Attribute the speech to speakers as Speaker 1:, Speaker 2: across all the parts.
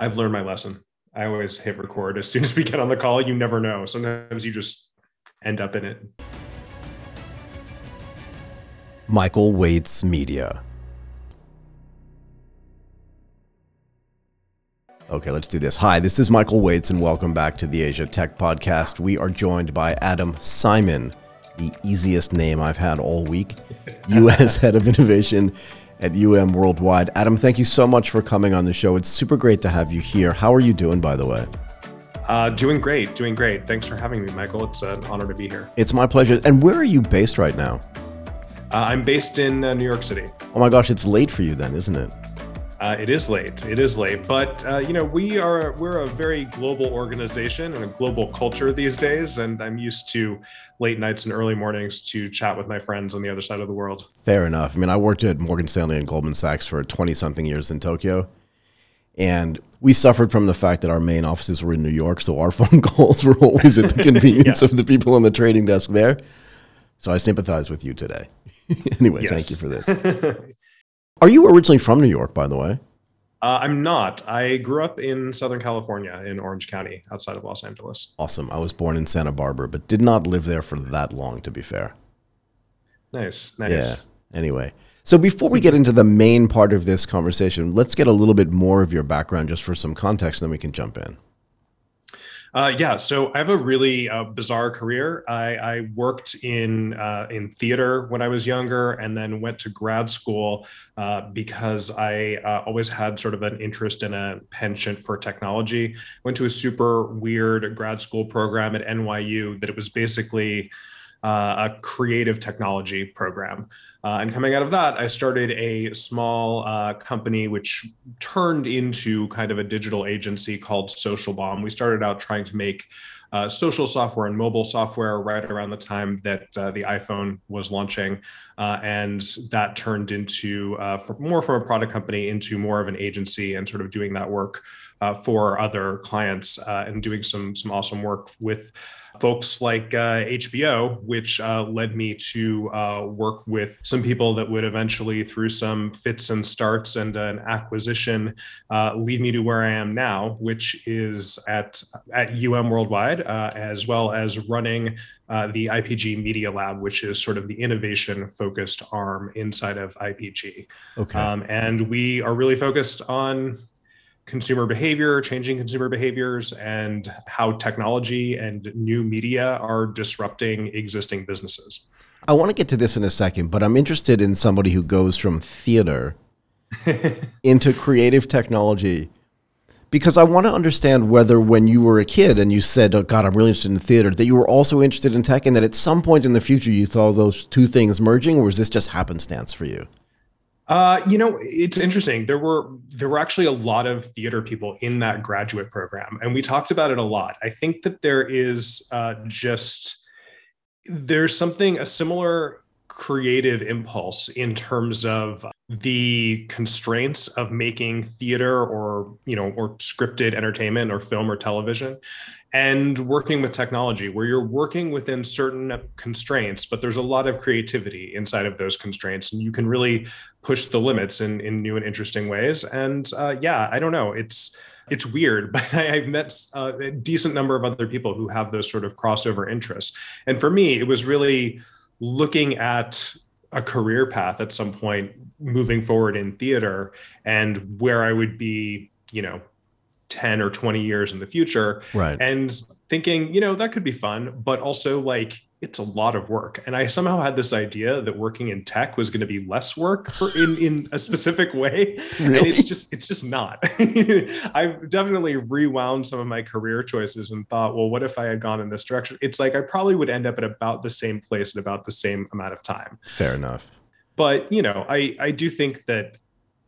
Speaker 1: I've learned my lesson. I always hit record as soon as we get on the call. You never know. Sometimes you just end up in it.
Speaker 2: Michael Waits Media. Okay, let's do this. Hi, this is Michael Waits, and welcome back to the Asia Tech Podcast. We are joined by Adam Simon, the easiest name I've had all week, U.S. Head of Innovation at UM Worldwide. Adam, thank you so much for coming on the show. It's super great to have you here. How are you doing, by the way?
Speaker 1: Uh, doing great, doing great. Thanks for having me, Michael. It's an honor to be here.
Speaker 2: It's my pleasure. And where are you based right now?
Speaker 1: Uh, I'm based in uh, New York City.
Speaker 2: Oh my gosh, it's late for you then, isn't it?
Speaker 1: Uh, it is late. It is late, but uh, you know we are we're a very global organization and a global culture these days, and I'm used to late nights and early mornings to chat with my friends on the other side of the world.
Speaker 2: Fair enough. I mean, I worked at Morgan Stanley and Goldman Sachs for 20 something years in Tokyo, and we suffered from the fact that our main offices were in New York, so our phone calls were always at the convenience yeah. of the people on the trading desk there. So I sympathize with you today. anyway, yes. thank you for this. Are you originally from New York, by the way?
Speaker 1: Uh, I'm not. I grew up in Southern California in Orange County, outside of Los Angeles.
Speaker 2: Awesome. I was born in Santa Barbara, but did not live there for that long, to be fair.
Speaker 1: Nice. Nice. Yeah.
Speaker 2: Anyway, so before we get into the main part of this conversation, let's get a little bit more of your background just for some context, then we can jump in.
Speaker 1: Uh, yeah, so I have a really uh, bizarre career. I, I worked in uh, in theater when I was younger, and then went to grad school uh, because I uh, always had sort of an interest in a penchant for technology. Went to a super weird grad school program at NYU that it was basically uh, a creative technology program. Uh, and coming out of that, I started a small uh, company which turned into kind of a digital agency called Social Bomb. We started out trying to make uh, social software and mobile software right around the time that uh, the iPhone was launching. Uh, and that turned into uh, more from a product company into more of an agency and sort of doing that work for other clients and doing some, some awesome work with folks like uh, HBO, which uh, led me to uh, work with some people that would eventually, through some fits and starts and an acquisition, uh, lead me to where I am now, which is at at UM Worldwide, uh, as well as running uh, the IPG Media Lab, which is sort of the innovation focused arm inside of IPG. Okay. Um, and we are really focused on consumer behavior, changing consumer behaviors, and how technology and new media are disrupting existing businesses.
Speaker 2: I want to get to this in a second, but I'm interested in somebody who goes from theater into creative technology because I want to understand whether when you were a kid and you said, "Oh God, I'm really interested in theater," that you were also interested in tech, and that at some point in the future you saw those two things merging, or was this just happenstance for you?
Speaker 1: Uh, you know, it's interesting. There were there were actually a lot of theater people in that graduate program, and we talked about it a lot. I think that there is uh, just there's something a similar creative impulse in terms of the constraints of making theater or you know or scripted entertainment or film or television and working with technology where you're working within certain constraints but there's a lot of creativity inside of those constraints and you can really push the limits in in new and interesting ways. And uh, yeah i don't know. It's it's weird but I, have met uh, a decent number of other people who have those sort of crossover interests. And for me it was really looking at a career path at some point moving forward in theater and where i would be you know 10 or 20 years in the future
Speaker 2: right.
Speaker 1: and thinking you know that could be fun but also like it's a lot of work. And i somehow had this idea that working in tech was going to be less work for in in a specific way. Really? and it's just it's just not. I've definitely rewound some of my career choices and thought well what if i had gone in this direction? It's like i probably would end up at about the same place at about the same amount of time.
Speaker 2: Fair enough.
Speaker 1: But you know i i do think that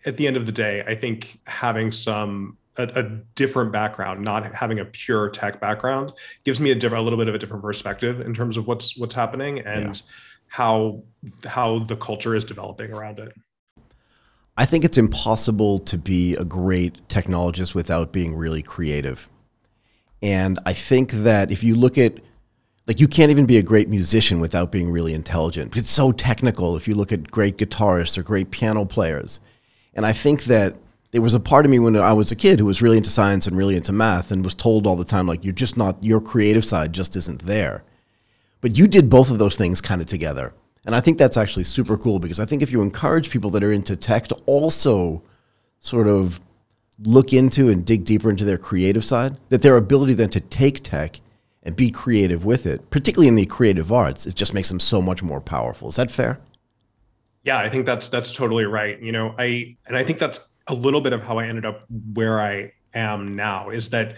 Speaker 1: at the end of the day i think having some a, a, different background, not having a pure tech background, gives me a, diff- a little bit of a different perspective in terms of what's what's happening and yeah. how how the culture is developing around it.
Speaker 2: I think it's impossible to be a great technologist without being really creative. And I think that if you look at like you can't even be a great musician without being really intelligent. It's so technical if you look at great guitarists or great piano players. And I think that there was a part of me when I was a kid who was really into science and really into math and was told all the time, like, you're just not, your creative side just isn't there. But you did both of those things kind of together. And I think that's actually super cool because I think if you encourage people that are into tech to also sort of look into and dig deeper into their creative side, that their ability then to take tech and be creative with it, particularly in the creative arts, it just makes them so much more powerful. Is that fair?
Speaker 1: Yeah, I think that's that's totally right. You know, I and I think that's a little bit of how I ended up where I am now is that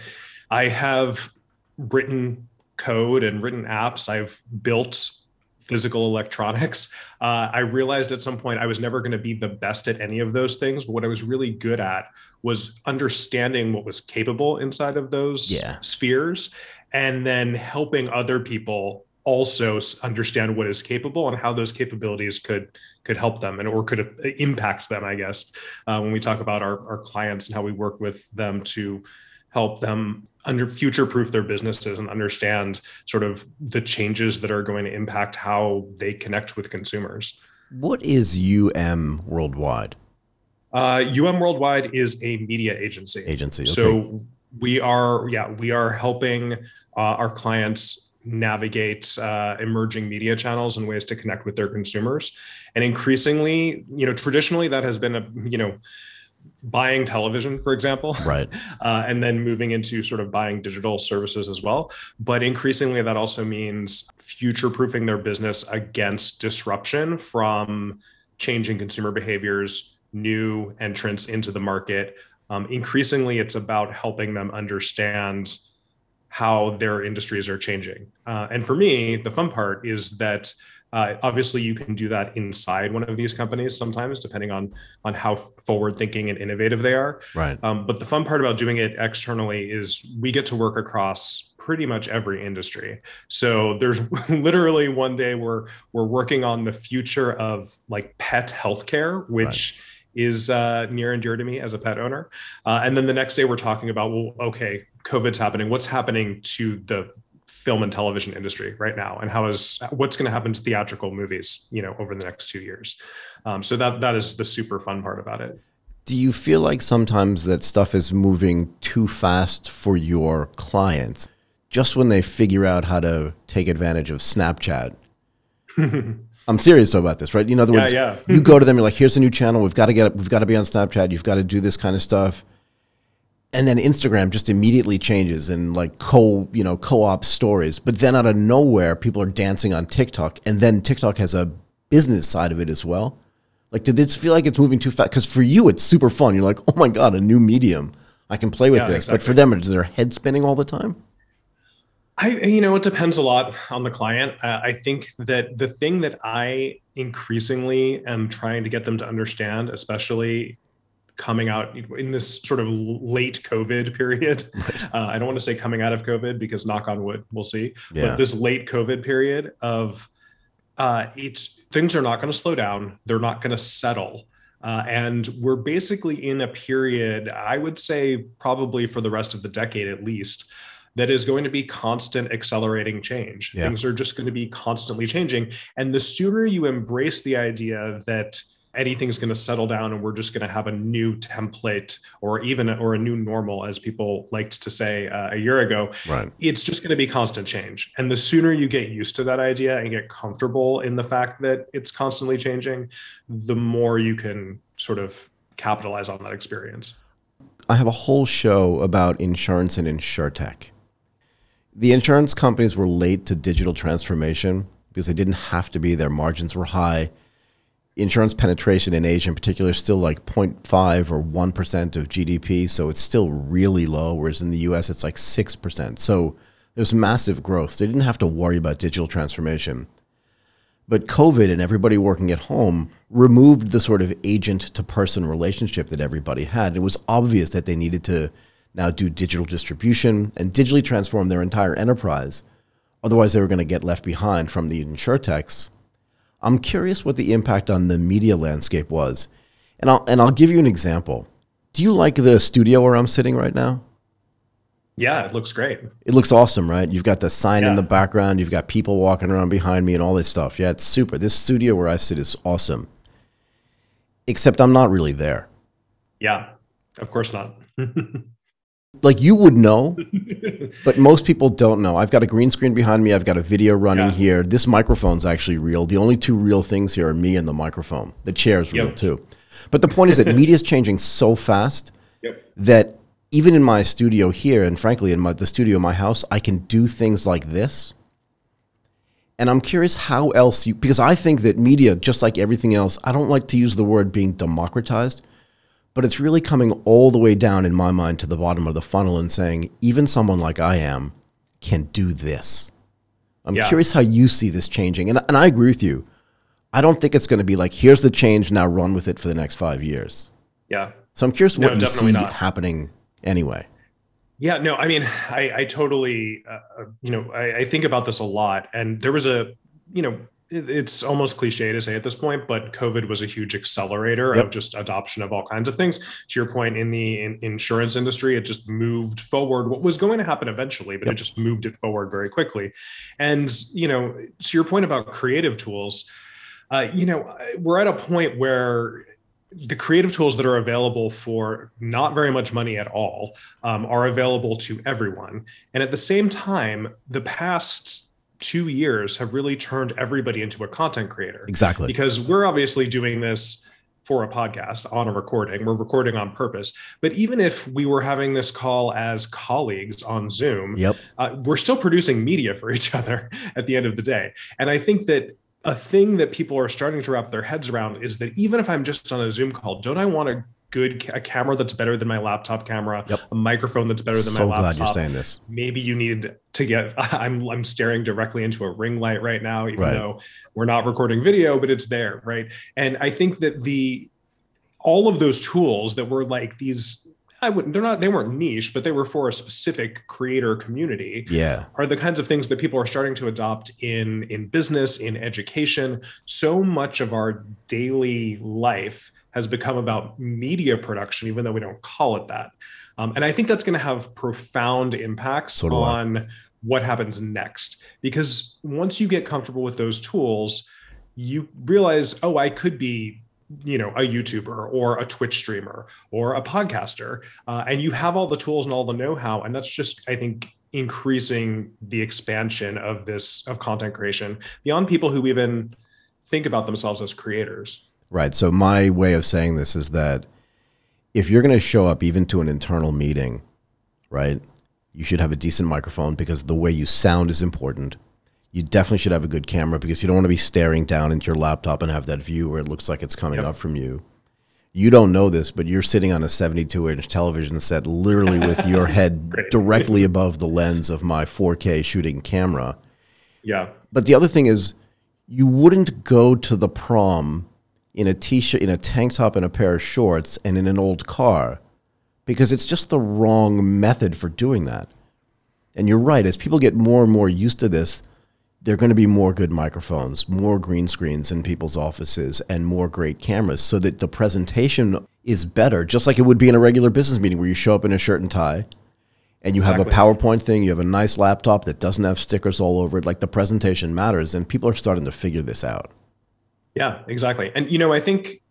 Speaker 1: I have written code and written apps. I've built physical electronics. Uh, I realized at some point I was never going to be the best at any of those things. But what I was really good at was understanding what was capable inside of those
Speaker 2: yeah.
Speaker 1: spheres and then helping other people also understand what is capable and how those capabilities could could help them and or could impact them i guess uh, when we talk about our, our clients and how we work with them to help them under future proof their businesses and understand sort of the changes that are going to impact how they connect with consumers.
Speaker 2: What is um worldwide?
Speaker 1: Uh, um worldwide is a media agency.
Speaker 2: Agency okay.
Speaker 1: so we are yeah we are helping uh, our clients navigate uh, emerging media channels and ways to connect with their consumers. And increasingly you know traditionally that has been a you know buying television for example.
Speaker 2: Right.
Speaker 1: Uh, and then moving into sort of buying digital services as well. But increasingly that also means future proofing their business against disruption from changing consumer behaviors new entrants into the market. Um, increasingly it's about helping them understand how their industries are changing. Uh, and for me, the fun part is that uh, obviously you can do that inside one of these companies sometimes, depending on on how forward thinking and innovative they are.
Speaker 2: Right.
Speaker 1: Um, but the fun part about doing it externally is we get to work across pretty much every industry. So there's literally one day where we're working on the future of like pet healthcare, which. Right is uh, near and dear to me as a pet owner. Uh, and then the next day, we're talking about, well, okay, COVID's happening. What's happening to the film and television industry right now, and how is what's going to happen to theatrical movies, you know, over the next two years? Um, so that that is the super fun part about it.
Speaker 2: Do you feel like sometimes that stuff is moving too fast for your clients? Just when they figure out how to take advantage of Snapchat, I'm serious about this, right? In other words,
Speaker 1: yeah,
Speaker 2: yeah. you go to them, you're like, "Here's a new channel. We've got to get, we've got to be on Snapchat. You've got to do this kind of stuff." And then Instagram just immediately changes and like co, you know, co-op stories. But then out of nowhere, people are dancing on TikTok, and then TikTok has a business side of it as well. Like, did this feel like it's moving too fast? Because for you, it's super fun. You're like, "Oh my god, a new medium! I can play with yeah, this." Exactly. But for them, is their head spinning all the time?
Speaker 1: I, you know, it depends a lot on the client. Uh, I think that the thing that I increasingly am trying to get them to understand, especially coming out in this sort of late COVID period. Uh, I don't want to say coming out of COVID because knock on wood, we'll see. Yeah. But this late COVID period of uh, it's things are not going to slow down. They're not going to settle. Uh, and we're basically in a period, I would say, probably for the rest of the decade at least, that is going to be constant accelerating change. Yeah. Things are just going to be constantly changing. And the sooner you embrace the idea that anything's going to settle down and we're just going to have a new template or even or a new normal as people liked to say uh, a year ago
Speaker 2: right
Speaker 1: it's just going to be constant change and the sooner you get used to that idea and get comfortable in the fact that it's constantly changing the more you can sort of capitalize on that experience
Speaker 2: i have a whole show about insurance and insurtech the insurance companies were late to digital transformation because they didn't have to be. Their margins were high. Insurance penetration in Asia, in particular, is still like 0.5 or 1% of GDP. So it's still really low, whereas in the US, it's like 6%. So there's massive growth. They didn't have to worry about digital transformation. But COVID and everybody working at home removed the sort of agent to person relationship that everybody had. It was obvious that they needed to now do digital distribution and digitally transform their entire enterprise. Otherwise, they were going to get left behind from the insurtechs. I'm curious what the impact on the media landscape was. And I'll, and I'll give you an example. Do you like the studio where I'm sitting right now?
Speaker 1: Yeah, it looks great.
Speaker 2: It looks awesome, right? You've got the sign yeah. in the background, you've got people walking around behind me and all this stuff. Yeah, it's super. This studio where I sit is awesome. Except I'm not really there.
Speaker 1: Yeah Of course not.
Speaker 2: like you would know, but most people don't know. I've got a green screen behind me. I've got a video running
Speaker 1: Yeah.
Speaker 2: here. This microphone's actually real. The only two real things here are me and the microphone. The chair's real
Speaker 1: Yep.
Speaker 2: too. But the point is that media is changing so fast
Speaker 1: Yep.
Speaker 2: that even in my studio here, and frankly in my, the studio in my house, I can do things like this. And I'm curious how else you, because I think that media, just like everything else, I don't like to use the word being democratized, but it's really coming all the way down in my mind to the bottom of the funnel and saying, even someone like I am can do this. I'm
Speaker 1: Yeah.
Speaker 2: curious how you see this changing. And, and I agree with you. I don't think it's going to be like, here's the change, now run with it for the next five years.
Speaker 1: Yeah.
Speaker 2: So I'm curious
Speaker 1: No,
Speaker 2: what you see
Speaker 1: not.
Speaker 2: happening anyway.
Speaker 1: Yeah, no, I mean, I, I totally, uh, uh, you know, I, I think about this a lot. And there was a, you know, it's almost cliche to say at this point, but COVID was a huge accelerator
Speaker 2: Yep.
Speaker 1: of just adoption of all kinds of things. To your point, in the in, insurance industry, it just moved forward. What was going to happen eventually, but
Speaker 2: Yep.
Speaker 1: it just moved it forward very quickly. And you know, to your point about creative tools, uh, you know, we're at a point where the creative tools that are available for not very much money at all um, are available to everyone. And at the same time, the past two years have really turned everybody into a content creator
Speaker 2: Exactly.
Speaker 1: because we're obviously doing this for a podcast on a recording. We're recording on purpose. But even if we were having this call as colleagues on Zoom,
Speaker 2: Yep.
Speaker 1: uh, we're still producing media for each other at the end of the day. And I think that a thing that people are starting to wrap their heads around is that even if I'm just on a Zoom call, don't I want a good a camera that's better than my laptop camera,
Speaker 2: Yep.
Speaker 1: a microphone that's better than
Speaker 2: so
Speaker 1: my
Speaker 2: glad
Speaker 1: laptop?
Speaker 2: you're saying this.
Speaker 1: maybe you need to get i'm i'm staring directly into a ring light right now even
Speaker 2: Right.
Speaker 1: though we're not recording video but it's there right and i think that the all of those tools that were like these i wouldn't they're not they weren't niche but they were for a specific creator community
Speaker 2: Yeah.
Speaker 1: are the kinds of things that people are starting to adopt in in business in education so much of our daily life has become about media production even though we don't call it that. Um, and i think that's going to have profound impacts
Speaker 2: So I.
Speaker 1: on what happens next. Because once you get comfortable with those tools you realize oh i could be you know a youtuber or a twitch streamer or a podcaster uh, and you have all the tools and all the know-how and that's just i think increasing the expansion of this of content creation beyond people who even think about themselves as creators
Speaker 2: Right. So my way of saying this is that if you're going to show up even to an internal meeting, right, you should have a decent microphone because the way you sound is important. You definitely should have a good camera because you don't want to be staring down into your laptop and have that view where it looks like it's coming
Speaker 1: Yep.
Speaker 2: up from you. You don't know this, but you're sitting on a 72 inch television set literally with your head directly above the lens of my 4K shooting camera.
Speaker 1: yeah
Speaker 2: But the other thing is, you wouldn't go to the prom in a t-shirt, in a tank top, and a pair of shorts, and in an old car, because it's just the wrong method for doing that. And you're right. As people get more and more used to this, there are going to be more good microphones, more green screens in people's offices, and more great cameras, so that the presentation is better, just like it would be in a regular business meeting where you show up in a shirt and tie and you have a PowerPoint thing, you have a nice laptop that doesn't have stickers all over it. Like the presentation matters, and people are starting to figure this out.
Speaker 1: Yeah, exactly. And you know, I think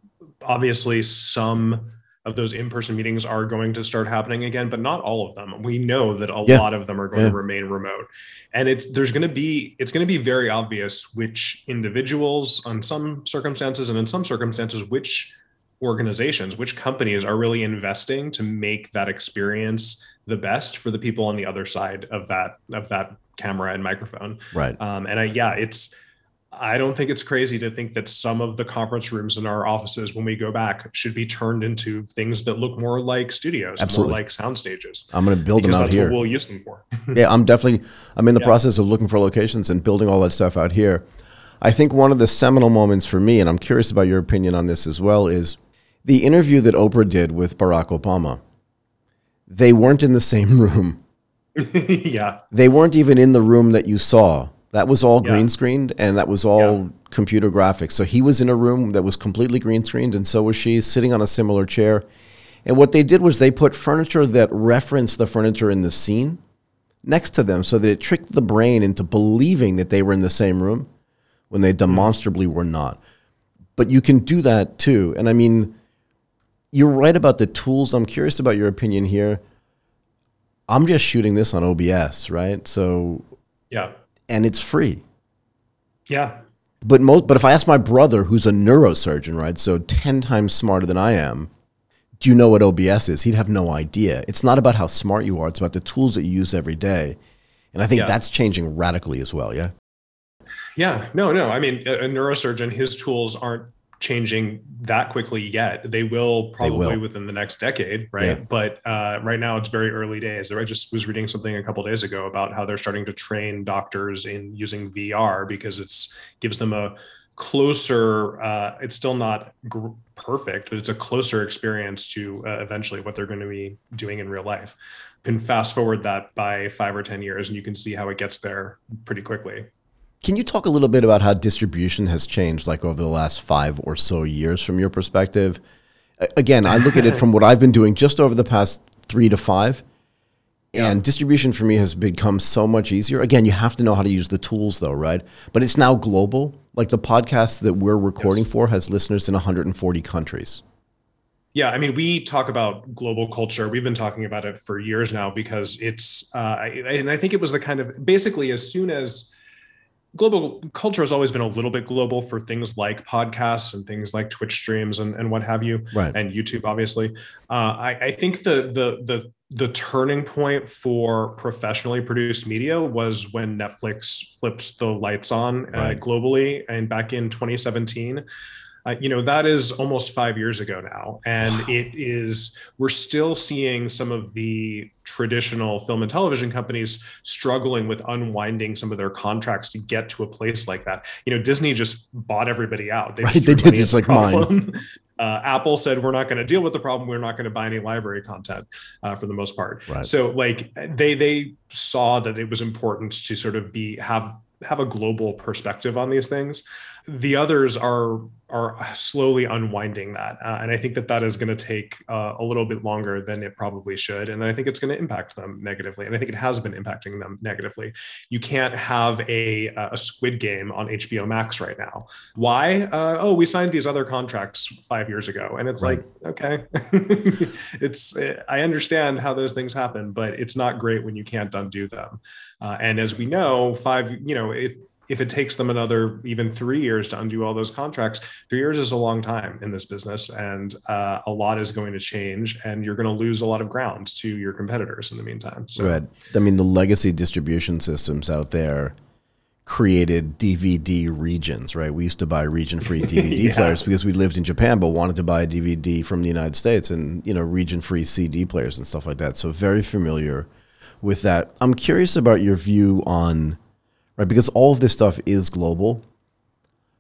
Speaker 1: obviously some of those in-person meetings are going to start happening again, but not all of them. We know that a
Speaker 2: Yeah.
Speaker 1: lot of them are going
Speaker 2: Yeah.
Speaker 1: to remain remote. And it's there's going to be it's going to be very obvious which individuals on some circumstances and in some circumstances which organizations, which companies are really investing to make that experience the best for the people on the other side of that of that camera and microphone.
Speaker 2: Right.
Speaker 1: Um, and I, yeah, it's, I don't think it's crazy to think that some of the conference rooms in our offices, when we go back, should be turned into things that look more like studios,
Speaker 2: Absolutely.
Speaker 1: more like sound stages.
Speaker 2: I'm going to build them out here.
Speaker 1: what we'll use them for.
Speaker 2: yeah, I'm definitely. I'm in the
Speaker 1: Yeah.
Speaker 2: process of looking for locations and building all that stuff out here. I think one of the seminal moments for me, and I'm curious about your opinion on this as well, is the interview that Oprah did with Barack Obama. They weren't in the same room.
Speaker 1: yeah.
Speaker 2: They weren't even in the room that you saw. That was all
Speaker 1: Yeah.
Speaker 2: green screened and that was all
Speaker 1: Yeah.
Speaker 2: computer graphics. So he was in a room that was completely green screened and so was she sitting on a similar chair. And what they did was they put furniture that referenced the furniture in the scene next to them so that it tricked the brain into believing that they were in the same room when they mm-hmm. demonstrably were not. But you can do that too. And I mean, you're right about the tools. I'm curious about your opinion here. I'm just shooting this on OBS, right? So
Speaker 1: yeah,
Speaker 2: and it's free.
Speaker 1: Yeah.
Speaker 2: But most, but if I ask my brother, who's a neurosurgeon, right, so ten times smarter than I am, do you know what OBS is? He'd have no idea. It's not about how smart you are; it's about the tools that you use every day, and I think yeah. that's changing radically as well. Yeah.
Speaker 1: Yeah. No. No. I mean, a, a neurosurgeon, his tools aren't changing that quickly yet. They will probably they will. within the next decade, right? Yeah. But uh, right now it's very early days. I just was reading something a couple days ago about how they're starting to train doctors in using VR because it's gives them a closer. Uh, it's still not gr- perfect, but it's a closer experience to uh, eventually what they're going to be doing in real life. You can fast forward that by five or ten years, and you can see how it gets there pretty quickly.
Speaker 2: Can you talk a little bit about how distribution has changed, like over the last five or so years, from your perspective? Again, I look at it from what I've been doing just over the past three to five, yeah. and distribution for me has become so much easier. Again, you have to know how to use the tools, though, right? But it's now global. Like the podcast that we're recording yes. for has listeners in 140 countries.
Speaker 1: Yeah, I mean, we talk about global culture. We've been talking about it for years now because it's, uh, and I think it was the kind of basically as soon as global culture has always been a little bit global for things like podcasts and things like Twitch streams and, and what have you,
Speaker 2: right.
Speaker 1: and YouTube, obviously. Uh, I, I think the the the the turning point for professionally produced media was when Netflix flipped the lights on uh, right. globally, and back in 2017 uh, you know that is almost five years ago now and wow. it is we're still seeing some of the traditional film and television companies struggling with unwinding some of their contracts to get to a place like that you know disney just bought everybody out
Speaker 2: they, right, they did it's like mine
Speaker 1: uh, Apple said we're not going to deal with the problem. We're not going to buy any library content uh, for the most part.
Speaker 2: Right.
Speaker 1: So like they they saw that it was important to sort of be have have a global perspective on these things. The others are are slowly unwinding that, uh, and I think that that is going to take uh, a little bit longer than it probably should, and I think it's going to impact them negatively, and I think it has been impacting them negatively. You can't have a a Squid Game on HBO Max right now. Why? Uh, oh, we signed these other contracts five years ago, and it's right. like okay, it's I understand how those things happen, but it's not great when you can't undo them. Uh, and as we know, five, you know, it, if it takes them another even three years to undo all those contracts, three years is a long time in this business, and uh, a lot is going to change, and you're going to lose a lot of ground to your competitors in the meantime. So,
Speaker 2: right. I mean, the legacy distribution systems out there created DVD regions, right? We used to buy region-free DVD yeah. players because we lived in Japan, but wanted to buy a DVD from the United States, and you know, region-free CD players and stuff like that. So very familiar with that. I'm curious about your view on, right, because all of this stuff is global,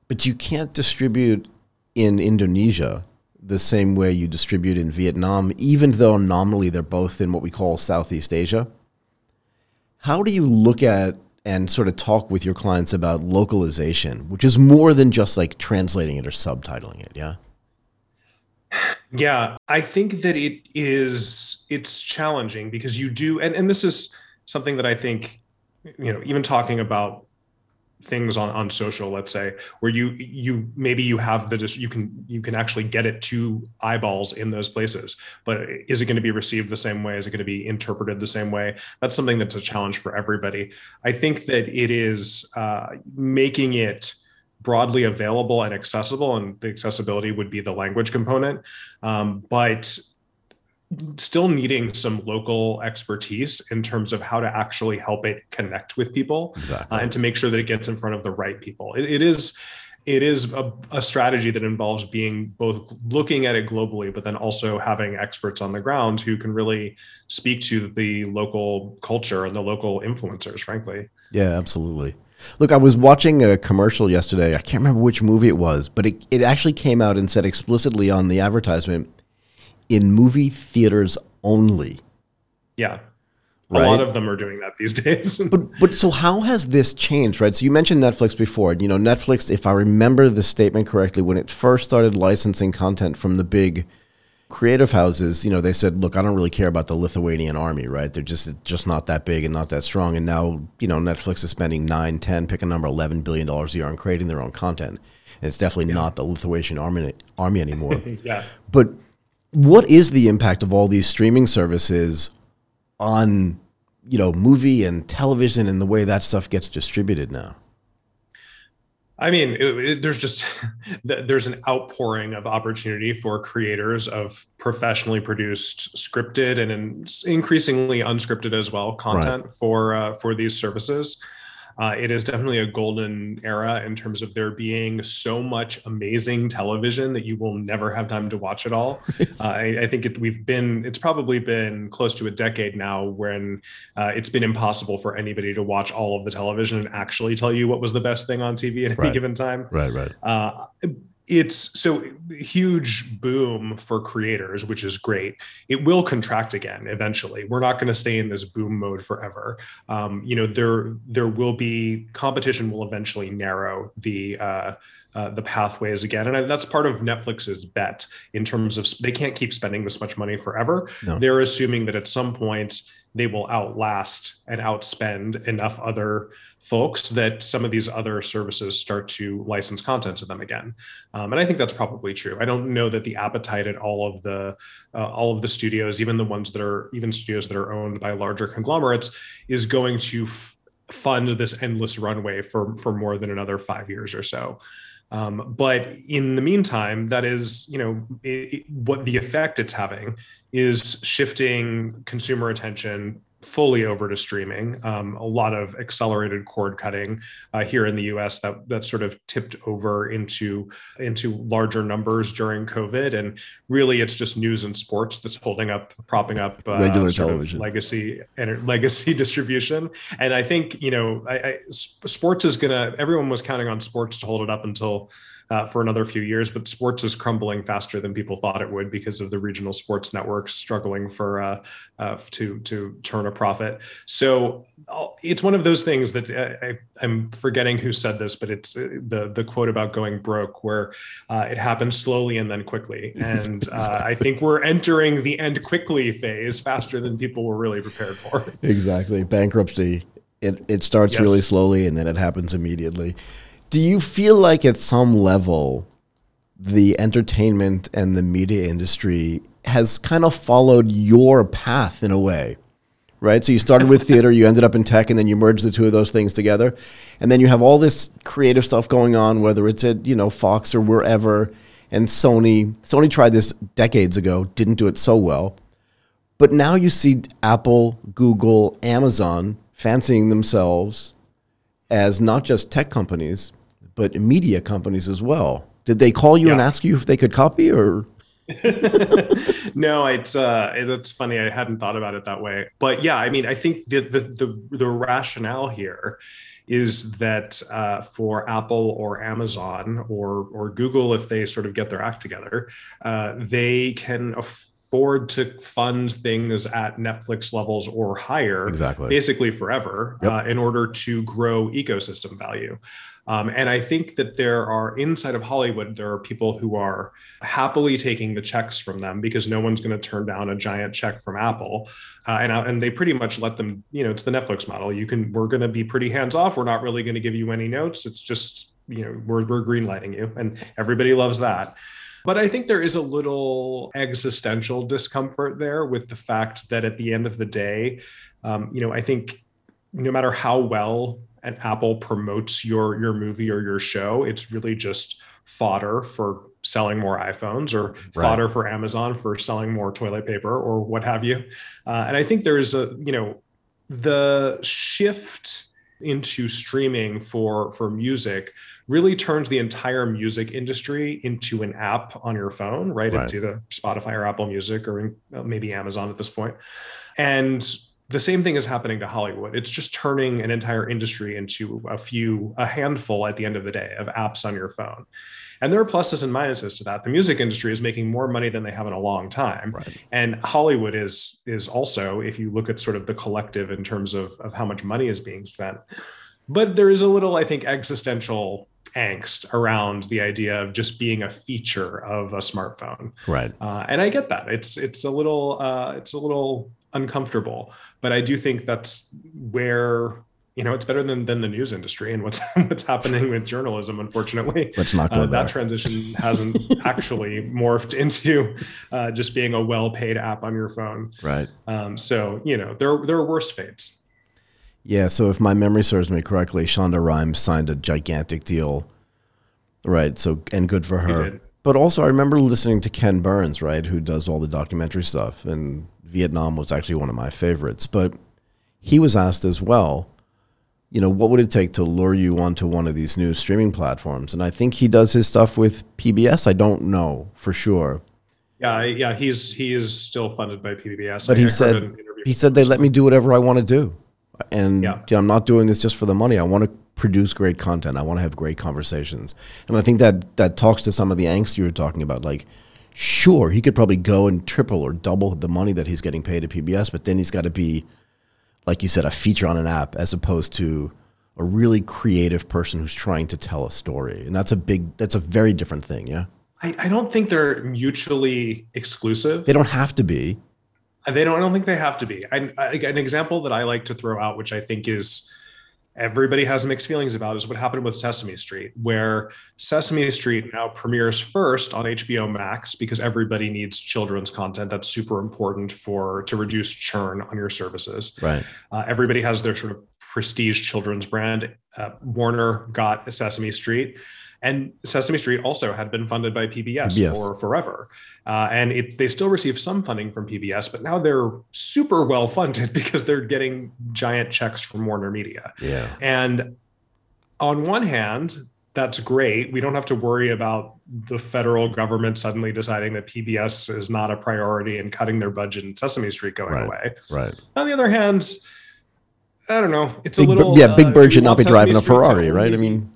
Speaker 2: but you can't distribute in Indonesia the same way you distribute in Vietnam, even though nominally they're both in what we call Southeast Asia. How do you look at and sort of talk with your clients about localization, which is more than just like translating it or subtitling it? Yeah.
Speaker 1: Yeah, I think that it is it's challenging because you do and and this is something that I think you know, even talking about things on on social let's say where you you maybe you have the you can you can actually get it to eyeballs in those places. But is it going to be received the same way? Is it going to be interpreted the same way? That's something that's a challenge for everybody. I think that it is uh, making it broadly available and accessible, and the accessibility would be the language component. Um, but still needing some local expertise in terms of how to actually help it connect with people
Speaker 2: exactly.
Speaker 1: uh, and to make sure that it gets in front of the right people. it, it is it is a, a, strategy that involves being both looking at it globally, but then also having experts on the ground who can really speak to the local culture and the local influencers, frankly.
Speaker 2: Yeah, absolutely. Look, I was watching a commercial yesterday. I can't remember which movie it was, but it, it actually came out and said explicitly on the advertisement in movie theaters only.
Speaker 1: Yeah. Right? A lot of them are doing that these days.
Speaker 2: but but so how has this changed, right? So you mentioned Netflix before. You know, Netflix, if I remember the statement correctly, when it first started licensing content from the big creative houses, you know, they said, "Look, I don't really care about the Lithuanian army, right? They're just just not that big and not that strong." And now, you know, Netflix is spending 9, 10, pick a number, 11 billion dollars a year on creating their own content. And it's definitely yeah. not the Lithuanian army army anymore.
Speaker 1: yeah.
Speaker 2: But what is the impact of all these streaming services on you know movie and television and the way that stuff gets distributed now
Speaker 1: I mean, it, it, there's just there's an outpouring of opportunity for creators of professionally produced, scripted, and increasingly unscripted as well content right. for uh, for these services. Uh, it is definitely a golden era in terms of there being so much amazing television that you will never have time to watch it all. Uh, I, I, think it, we've been, it's probably been close to a decade now when uh, it's been impossible for anybody to watch all of the television and actually tell you what was the best thing on TV at
Speaker 2: right.
Speaker 1: any given time.
Speaker 2: Right, right
Speaker 1: uh, it's so huge boom for creators which is great. It will contract again eventually. We're not going to stay in this boom mode forever. Um, you know there there will be competition will eventually narrow the uh, uh, the pathways again. And that's part of netflix's bet in terms of they can't keep spending this much money forever. No. they're assuming that at some point they will outlast and outspend enough other folks that some of these other services start to license content to them again. Um, and i think that's probably true. I don't know that the appetite at all of the uh, all of the studios even the ones that are even studios that are owned by larger conglomerates is going to f- fund this endless runway for for more than another five years or so. Um, but in the meantime, that is, you know, it, it, what the effect it's having is shifting consumer attention fully over to streaming. Um, a lot of accelerated cord cutting uh, here in the U.S. that that sort of tipped over into into larger numbers during COVID, and really it's just news and sports that's holding up, propping up
Speaker 2: uh, regular television
Speaker 1: legacy and legacy distribution. And I think you know, I, I, sports is gonna. Everyone was counting on sports to hold it up until uh, for another few years. But sports is crumbling faster than people thought it would because of the regional sports networks struggling for uh, uh, to to turn a profit. So it's one of those things that uh, I, am forgetting who said this, but it's uh, the the quote about going broke, where uh, it happens slowly and then quickly. And I think we're entering the end quickly phase faster than people were really prepared for.
Speaker 2: Exactly, bankruptcy. It, it starts yes. really slowly and then it happens immediately do you feel like at some level the entertainment and the media industry has kind of followed your path in a way? Right? So you started with theater, you ended up in tech, and then you merged the two of those things together. And then you have all this creative stuff going on, whether it's at, you know, Fox or wherever. And Sony, Sony tried this decades ago, didn't do it so well. But now you see Apple, Google, Amazon fancying themselves as not just tech companies, but media companies as well. Did they call you yeah. and ask you if they could copy or?
Speaker 1: no, it's uh, it's funny. I hadn't thought about it that way, but yeah, I mean, I think the the the, the rationale here is that uh, for Apple or Amazon or or Google, if they sort of get their act together, uh, they can afford to fund things at Netflix levels or higher,
Speaker 2: exactly,
Speaker 1: basically forever, yep. uh, in order to grow ecosystem value. Um, and I think that there are inside of Hollywood, there are people who are happily taking the checks from them because no one's going to turn down a giant check from Apple. Uh, and, uh, and they pretty much let them, you know, it's the Netflix model. You can, we're going to be pretty hands off. We're not really going to give you any notes. It's just, you know, we're, we're green lighting you and everybody loves that. But I think there is a little existential discomfort there with the fact that at the end of the day, um, you know, I think no matter how well and Apple promotes your your movie or your show, it's really just fodder for selling more iPhones or right. fodder for Amazon for selling more toilet paper or what have you. Uh, and I think there's a you know the shift into streaming for for music really turns the entire music industry into an app on your phone right, right. it's either spotify or apple music or maybe amazon at this point and the same thing is happening to Hollywood. It's just turning an entire industry into a few, a handful at the end of the day of apps on your phone. And there are pluses and minuses to that. The music industry is making more money than they have in a long time. Right. And Hollywood is is also, if you look at sort of the collective in terms of, of how much money is being spent. But there is a little, I think, existential angst around the idea of just being a feature of a smartphone.
Speaker 2: Right.
Speaker 1: Uh, and I get that. It's it's a little uh, it's a little uncomfortable. But I do think that's where you know it's better than than the news industry and what's what's happening with journalism unfortunately.
Speaker 2: Let's not go
Speaker 1: uh, that transition hasn't actually morphed into uh, just being a well-paid app on your phone.
Speaker 2: Right.
Speaker 1: Um, so you know there there are worse fates.
Speaker 2: Yeah so if my memory serves me correctly shonda rhimes signed a gigantic deal right so and good for her. but also i remember listening to ken burns right who does all the documentary stuff and vietnam was actually one of my favorites but he was asked as well you know, what would it take to lure you onto one of these new streaming platforms? And I think he does his stuff with PBS. I don't know for sure.
Speaker 1: Yeah, yeah, he's he is still funded by PBS.
Speaker 2: But I, he said he said they let me do whatever I want to do, and yeah. you know, I'm not doing this just for the money. I want to produce great content. I want to have great conversations, and I think that that talks to some of the angst you were talking about. Like, sure, he could probably go and triple or double the money that he's getting paid at PBS, but then he's got to be like you said, a feature on an app as opposed to a really creative person who's trying to tell a story. And that's a big, that's a very different thing. Yeah.
Speaker 1: I, I don't think they're mutually exclusive.
Speaker 2: They don't have to be.
Speaker 1: They don't, I don't think they have to be. I, I, an example that I like to throw out, which I think is everybody has mixed feelings about is what happened with Sesame Street, where Sesame Street now premieres first on HBO Max because everybody needs children's content. That's super important for to reduce churn on your services.
Speaker 2: Right.
Speaker 1: Uh, everybody has their sort of prestige children's brand. Uh, Warner got Sesame Street. And Sesame Street also had been funded by PBS yes. for forever. Uh, and it, they still receive some funding from PBS, but now they're super well funded because they're getting giant checks from Warner Media.
Speaker 2: Yeah.
Speaker 1: And on one hand, that's great. We don't have to worry about the federal government suddenly deciding that PBS is not a priority and cutting their budget and Sesame Street going
Speaker 2: right.
Speaker 1: away.
Speaker 2: Right.
Speaker 1: On the other hand, I don't know. It's
Speaker 2: big,
Speaker 1: a little
Speaker 2: yeah. Big uh, Bird should not be driving a Ferrari, right? I mean,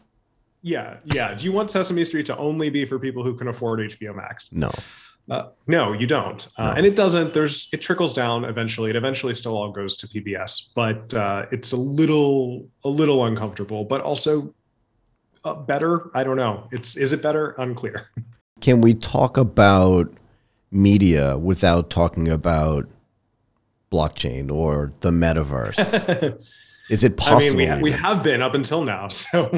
Speaker 1: yeah, yeah. Do you want Sesame Street to only be for people who can afford HBO Max?
Speaker 2: No.
Speaker 1: Uh, no, you don't, uh, no. and it doesn't. There's it trickles down eventually. It eventually still all goes to PBS, but uh, it's a little a little uncomfortable, but also uh, better. I don't know. It's is it better? Unclear.
Speaker 2: Can we talk about media without talking about blockchain or the metaverse? Is it possible?
Speaker 1: I mean, we, ha- we have been up until now. So,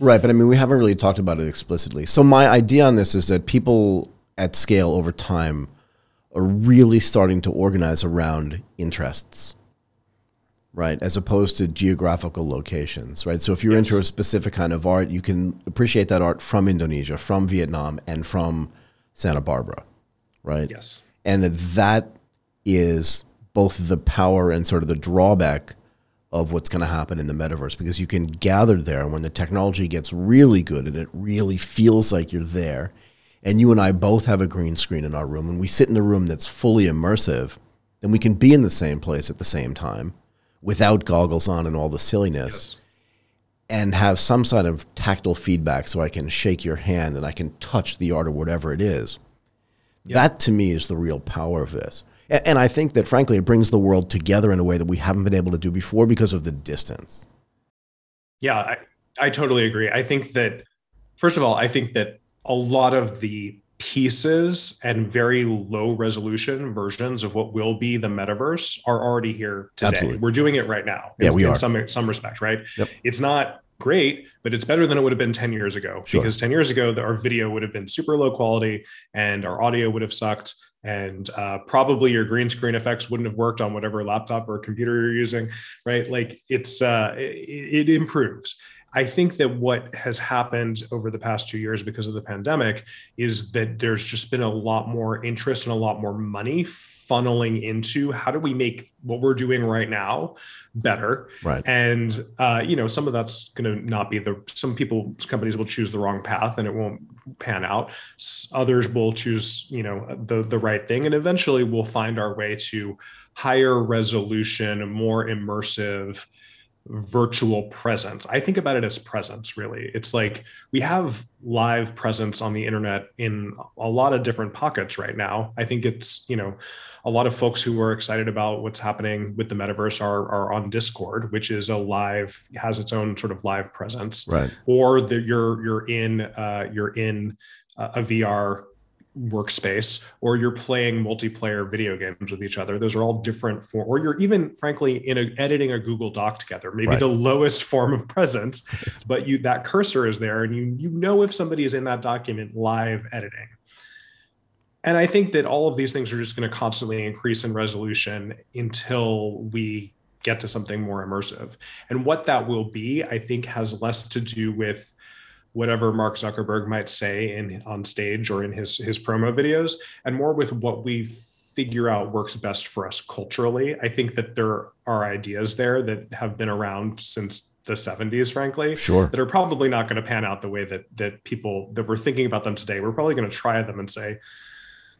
Speaker 2: right. But I mean, we haven't really talked about it explicitly. So, my idea on this is that people at scale over time are really starting to organize around interests, right? As opposed to geographical locations, right? So, if you're yes. into a specific kind of art, you can appreciate that art from Indonesia, from Vietnam, and from Santa Barbara, right?
Speaker 1: Yes.
Speaker 2: And that that is both the power and sort of the drawback of what's going to happen in the metaverse because you can gather there and when the technology gets really good and it really feels like you're there and you and I both have a green screen in our room and we sit in a room that's fully immersive then we can be in the same place at the same time without goggles on and all the silliness yes. and have some sort of tactile feedback so I can shake your hand and I can touch the art or whatever it is. Yep. That to me is the real power of this. And I think that, frankly, it brings the world together in a way that we haven't been able to do before because of the distance.
Speaker 1: Yeah, I, I totally agree. I think that, first of all, I think that a lot of the pieces and very low resolution versions of what will be the metaverse are already here today. Absolutely. We're doing it right now.
Speaker 2: Yeah, in, we
Speaker 1: in some some respect, right?
Speaker 2: Yep.
Speaker 1: It's not great, but it's better than it would have been 10 years ago sure. because 10 years ago our video would have been super low quality and our audio would have sucked and uh, probably your green screen effects wouldn't have worked on whatever laptop or computer you're using right? Like it's uh, it, it improves. I think that what has happened over the past two years because of the pandemic is that there's just been a lot more interest and a lot more money funneling into how do we make what we're doing right now better
Speaker 2: right
Speaker 1: and uh, you know some of that's going to not be the some people companies will choose the wrong path and it won't pan out others will choose you know the the right thing and eventually we'll find our way to higher resolution more immersive virtual presence. I think about it as presence, really. It's like we have live presence on the internet in a lot of different pockets right now. I think it's, you know, a lot of folks who are excited about what's happening with the metaverse are, are on Discord, which is a live, has its own sort of live presence.
Speaker 2: Right.
Speaker 1: Or you're, you're in, uh, you're in a VR workspace or you're playing multiplayer video games with each other those are all different for or you're even frankly in a, editing a google doc together maybe right. the lowest form of presence but you that cursor is there and you you know if somebody is in that document live editing and i think that all of these things are just going to constantly increase in resolution until we get to something more immersive and what that will be i think has less to do with whatever Mark Zuckerberg might say in on stage or in his his promo videos, and more with what we figure out works best for us culturally. I think that there are ideas there that have been around since the 70s, frankly,
Speaker 2: sure,
Speaker 1: that are probably not going to pan out the way that that people that we're thinking about them today. We're probably going to try them and say,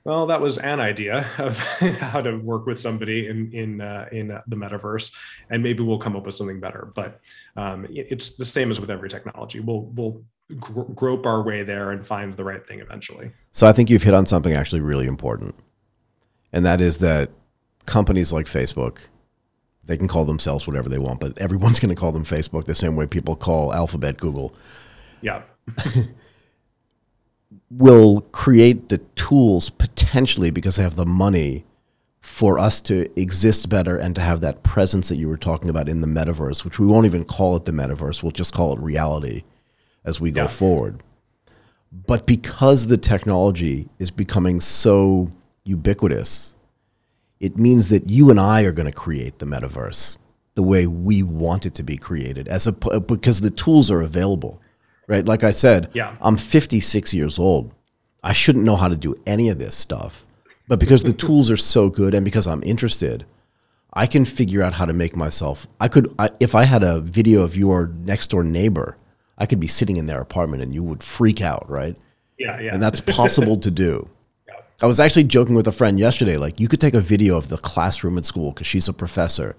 Speaker 1: well, that was an idea of how to work with somebody in in uh, in the metaverse, and maybe we'll come up with something better. But um, it's the same as with every technology. We'll we'll grope our way there and find the right thing eventually.
Speaker 2: So I think you've hit on something actually really important, and that is that companies like Facebook, they can call themselves whatever they want, but everyone's going to call them Facebook the same way people call Alphabet Google.
Speaker 1: Yeah.
Speaker 2: will create the tools potentially because they have the money for us to exist better and to have that presence that you were talking about in the metaverse, which we won't even call it the metaverse, we'll just call it reality as we go yeah. forward. But because the technology is becoming so ubiquitous, it means that you and I are going to create the metaverse the way we want it to be created as a because the tools are available right? Like I said,
Speaker 1: yeah.
Speaker 2: I'm 56 years old. I shouldn't know how to do any of this stuff. But because the tools are so good and because I'm interested, I can figure out how to make myself. I could, I, if I had a video of your next door neighbor, I could be sitting in their apartment and you would freak out, right?
Speaker 1: Yeah, yeah.
Speaker 2: And that's possible to do. Yeah. I was actually joking with a friend yesterday. Like, you could take a video of the classroom at school because she's a professor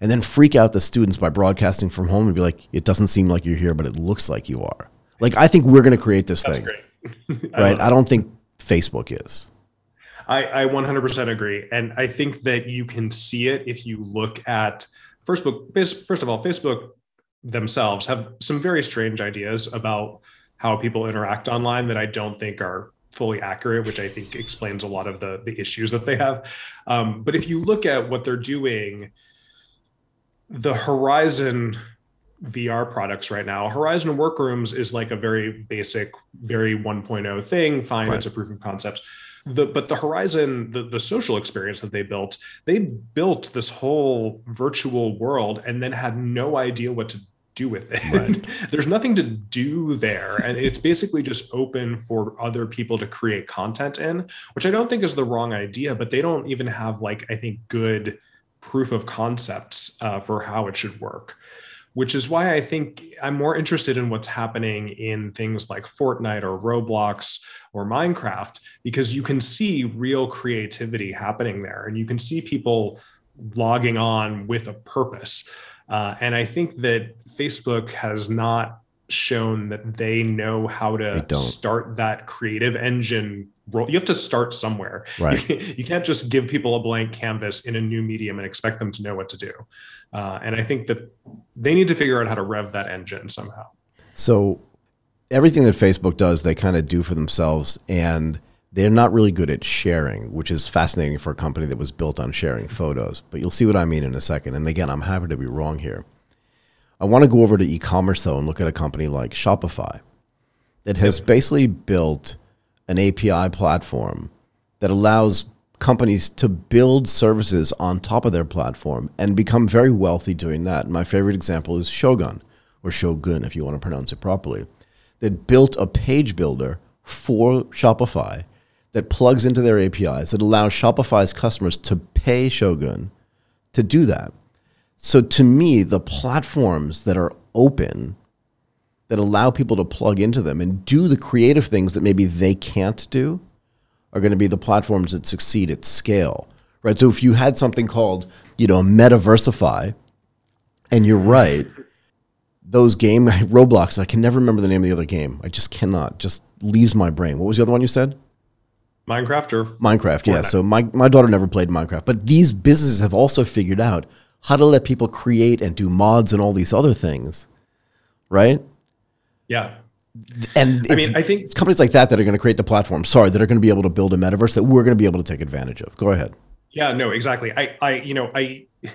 Speaker 2: and then freak out the students by broadcasting from home and be like, it doesn't seem like you're here, but it looks like you are. Like, I think we're going to create this
Speaker 1: That's
Speaker 2: thing. I right? I don't think Facebook is.
Speaker 1: I, I 100% agree. And I think that you can see it if you look at first book. First of all, Facebook themselves have some very strange ideas about how people interact online that I don't think are fully accurate, which I think explains a lot of the the issues that they have. Um, but if you look at what they're doing, the Horizon VR products right now, Horizon Workrooms is like a very basic, very 1.0 thing. Fine, right. it's a proof of concept. The, but the Horizon, the, the social experience that they built, they built this whole virtual world and then had no idea what to do with it. Right. There's nothing to do there. And it's basically just open for other people to create content in, which I don't think is the wrong idea, but they don't even have like, I think, good proof of concepts uh, for how it should work which is why I think I'm more interested in what's happening in things like Fortnite or Roblox or Minecraft, because you can see real creativity happening there and you can see people logging on with a purpose. Uh, and I think that Facebook has not shown that they know how to start that creative engine roll. You have to start somewhere.
Speaker 2: Right.
Speaker 1: You, you, can't just give people a blank canvas in a new medium and expect them to know what to do. Uh, and I think that they need to figure out how to rev that engine somehow.
Speaker 2: So everything that Facebook does, they kind of do for themselves, and they're not really good at sharing, which is fascinating for a company that was built on sharing photos. But you'll see what I mean in a second. And again, I'm happy to be wrong here. I want to go over to e-commerce though and look at a company like Shopify that has basically built an API platform that allows companies to build services on top of their platform and become very wealthy doing that. My favorite example is Shogun, or Shogun if you want to pronounce it properly, that built a page builder for Shopify that plugs into their APIs that allows Shopify's customers to pay Shogun to do that. So to me, the platforms that are open that allow people to plug into them and do the creative things that maybe they can't do are going to be the platforms that succeed at scale. Right? So if you had something called, you know, Metaversify, and you're right, those game Roblox, I can never remember the name of the other game. I just cannot. Just leaves my brain. What was the other one you said?
Speaker 1: Minecraft or
Speaker 2: Minecraft, Fortnite. yeah. So my, my daughter never played Minecraft. But these businesses have also figured out how to let people create and do mods and all these other things. Right?
Speaker 1: Yeah.
Speaker 2: And
Speaker 1: I mean, I think
Speaker 2: companies like that that are going to create the platform. Sorry, that are going to be able to build a metaverse that we're going to be able to take advantage of. Go ahead.
Speaker 1: Yeah, no, exactly. I, I, you know, I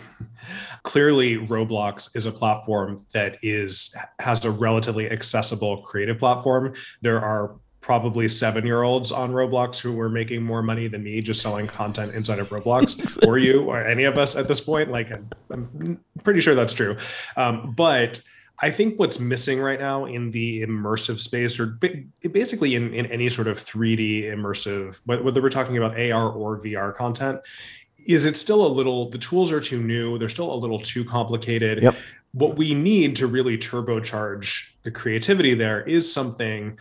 Speaker 1: clearly Roblox is a platform that is has a relatively accessible creative platform. There are probably seven year olds on Roblox who were making more money than me just selling content inside of Roblox or you or any of us at this point. Like, I'm, I'm pretty sure that's true. Um, but I think what's missing right now in the immersive space, or basically in, in any sort of 3D immersive, whether we're talking about AR or VR content, is it still a little, the tools are too new, they're still a little too complicated.
Speaker 2: Yep.
Speaker 1: What we need to really turbocharge the creativity there is something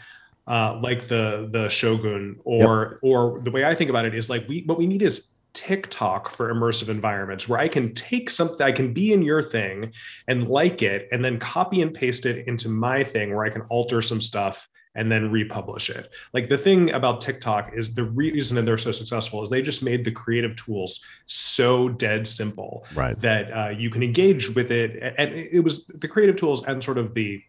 Speaker 1: uh, like the the Shogun, or yep. or the way I think about it is like we what we need is TikTok for immersive environments where I can take something, I can be in your thing and like it, and then copy and paste it into my thing where I can alter some stuff and then republish it. Like the thing about TikTok is the reason that they're so successful is they just made the creative tools so dead simple
Speaker 2: right.
Speaker 1: that uh, you can engage with it. And it was the creative tools and sort of the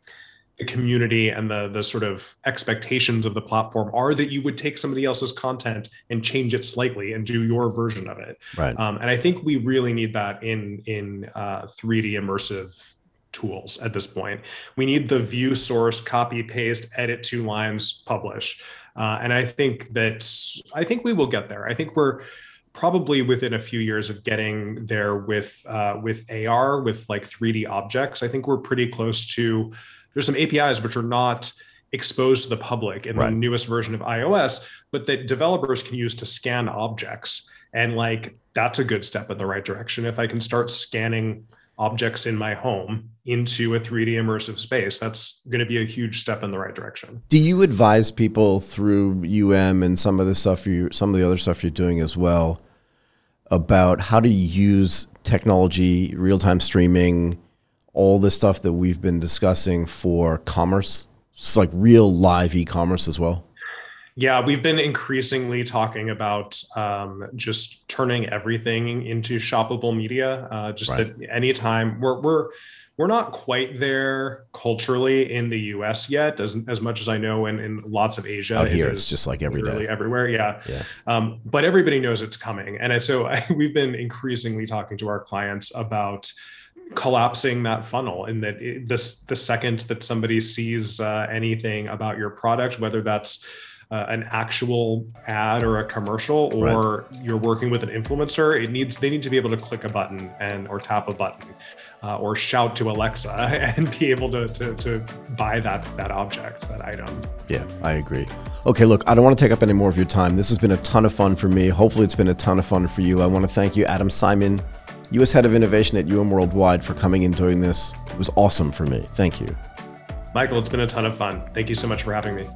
Speaker 1: the community and the the sort of expectations of the platform are that you would take somebody else's content and change it slightly and do your version of it.
Speaker 2: Right.
Speaker 1: Um, and I think we really need that in in uh, 3D immersive tools at this point. We need the view source, copy paste, edit two lines, publish. Uh, and I think that I think we will get there. I think we're probably within a few years of getting there with uh, with AR with like 3D objects. I think we're pretty close to there's some APIs which are not exposed to the public in right. the newest version of iOS, but that developers can use to scan objects. And like that's a good step in the right direction. If I can start scanning objects in my home into a 3D immersive space, that's going to be a huge step in the right direction.
Speaker 2: Do you advise people through UM and some of the stuff you some of the other stuff you're doing as well about how to use technology, real-time streaming, all the stuff that we've been discussing for commerce. It's like real live e-commerce as well.
Speaker 1: Yeah, we've been increasingly talking about um, just turning everything into shoppable media. Uh, just right. that anytime we're we're we're not quite there culturally in the U.S. yet, as as much as I know in, in lots of Asia.
Speaker 2: Out here, it it's just like every day,
Speaker 1: everywhere. Yeah,
Speaker 2: yeah.
Speaker 1: Um, but everybody knows it's coming, and so I, we've been increasingly talking to our clients about collapsing that funnel and that it, this the second that somebody sees uh, anything about your product whether that's uh, an actual ad or a commercial or right. you're working with an influencer it needs they need to be able to click a button and or tap a button uh, or shout to alexa and be able to, to to buy that that object that item.
Speaker 2: Yeah i agree. Okay look i don't want to take up any more of your time. This has been a ton of fun for me. Hopefully it's been a ton of fun for you. I want to thank you adam simon U.S. Head of Innovation at UM Worldwide, for coming and doing this. It was awesome for me. Thank you.
Speaker 1: Michael, it's been a ton of fun. Thank you so much for having me.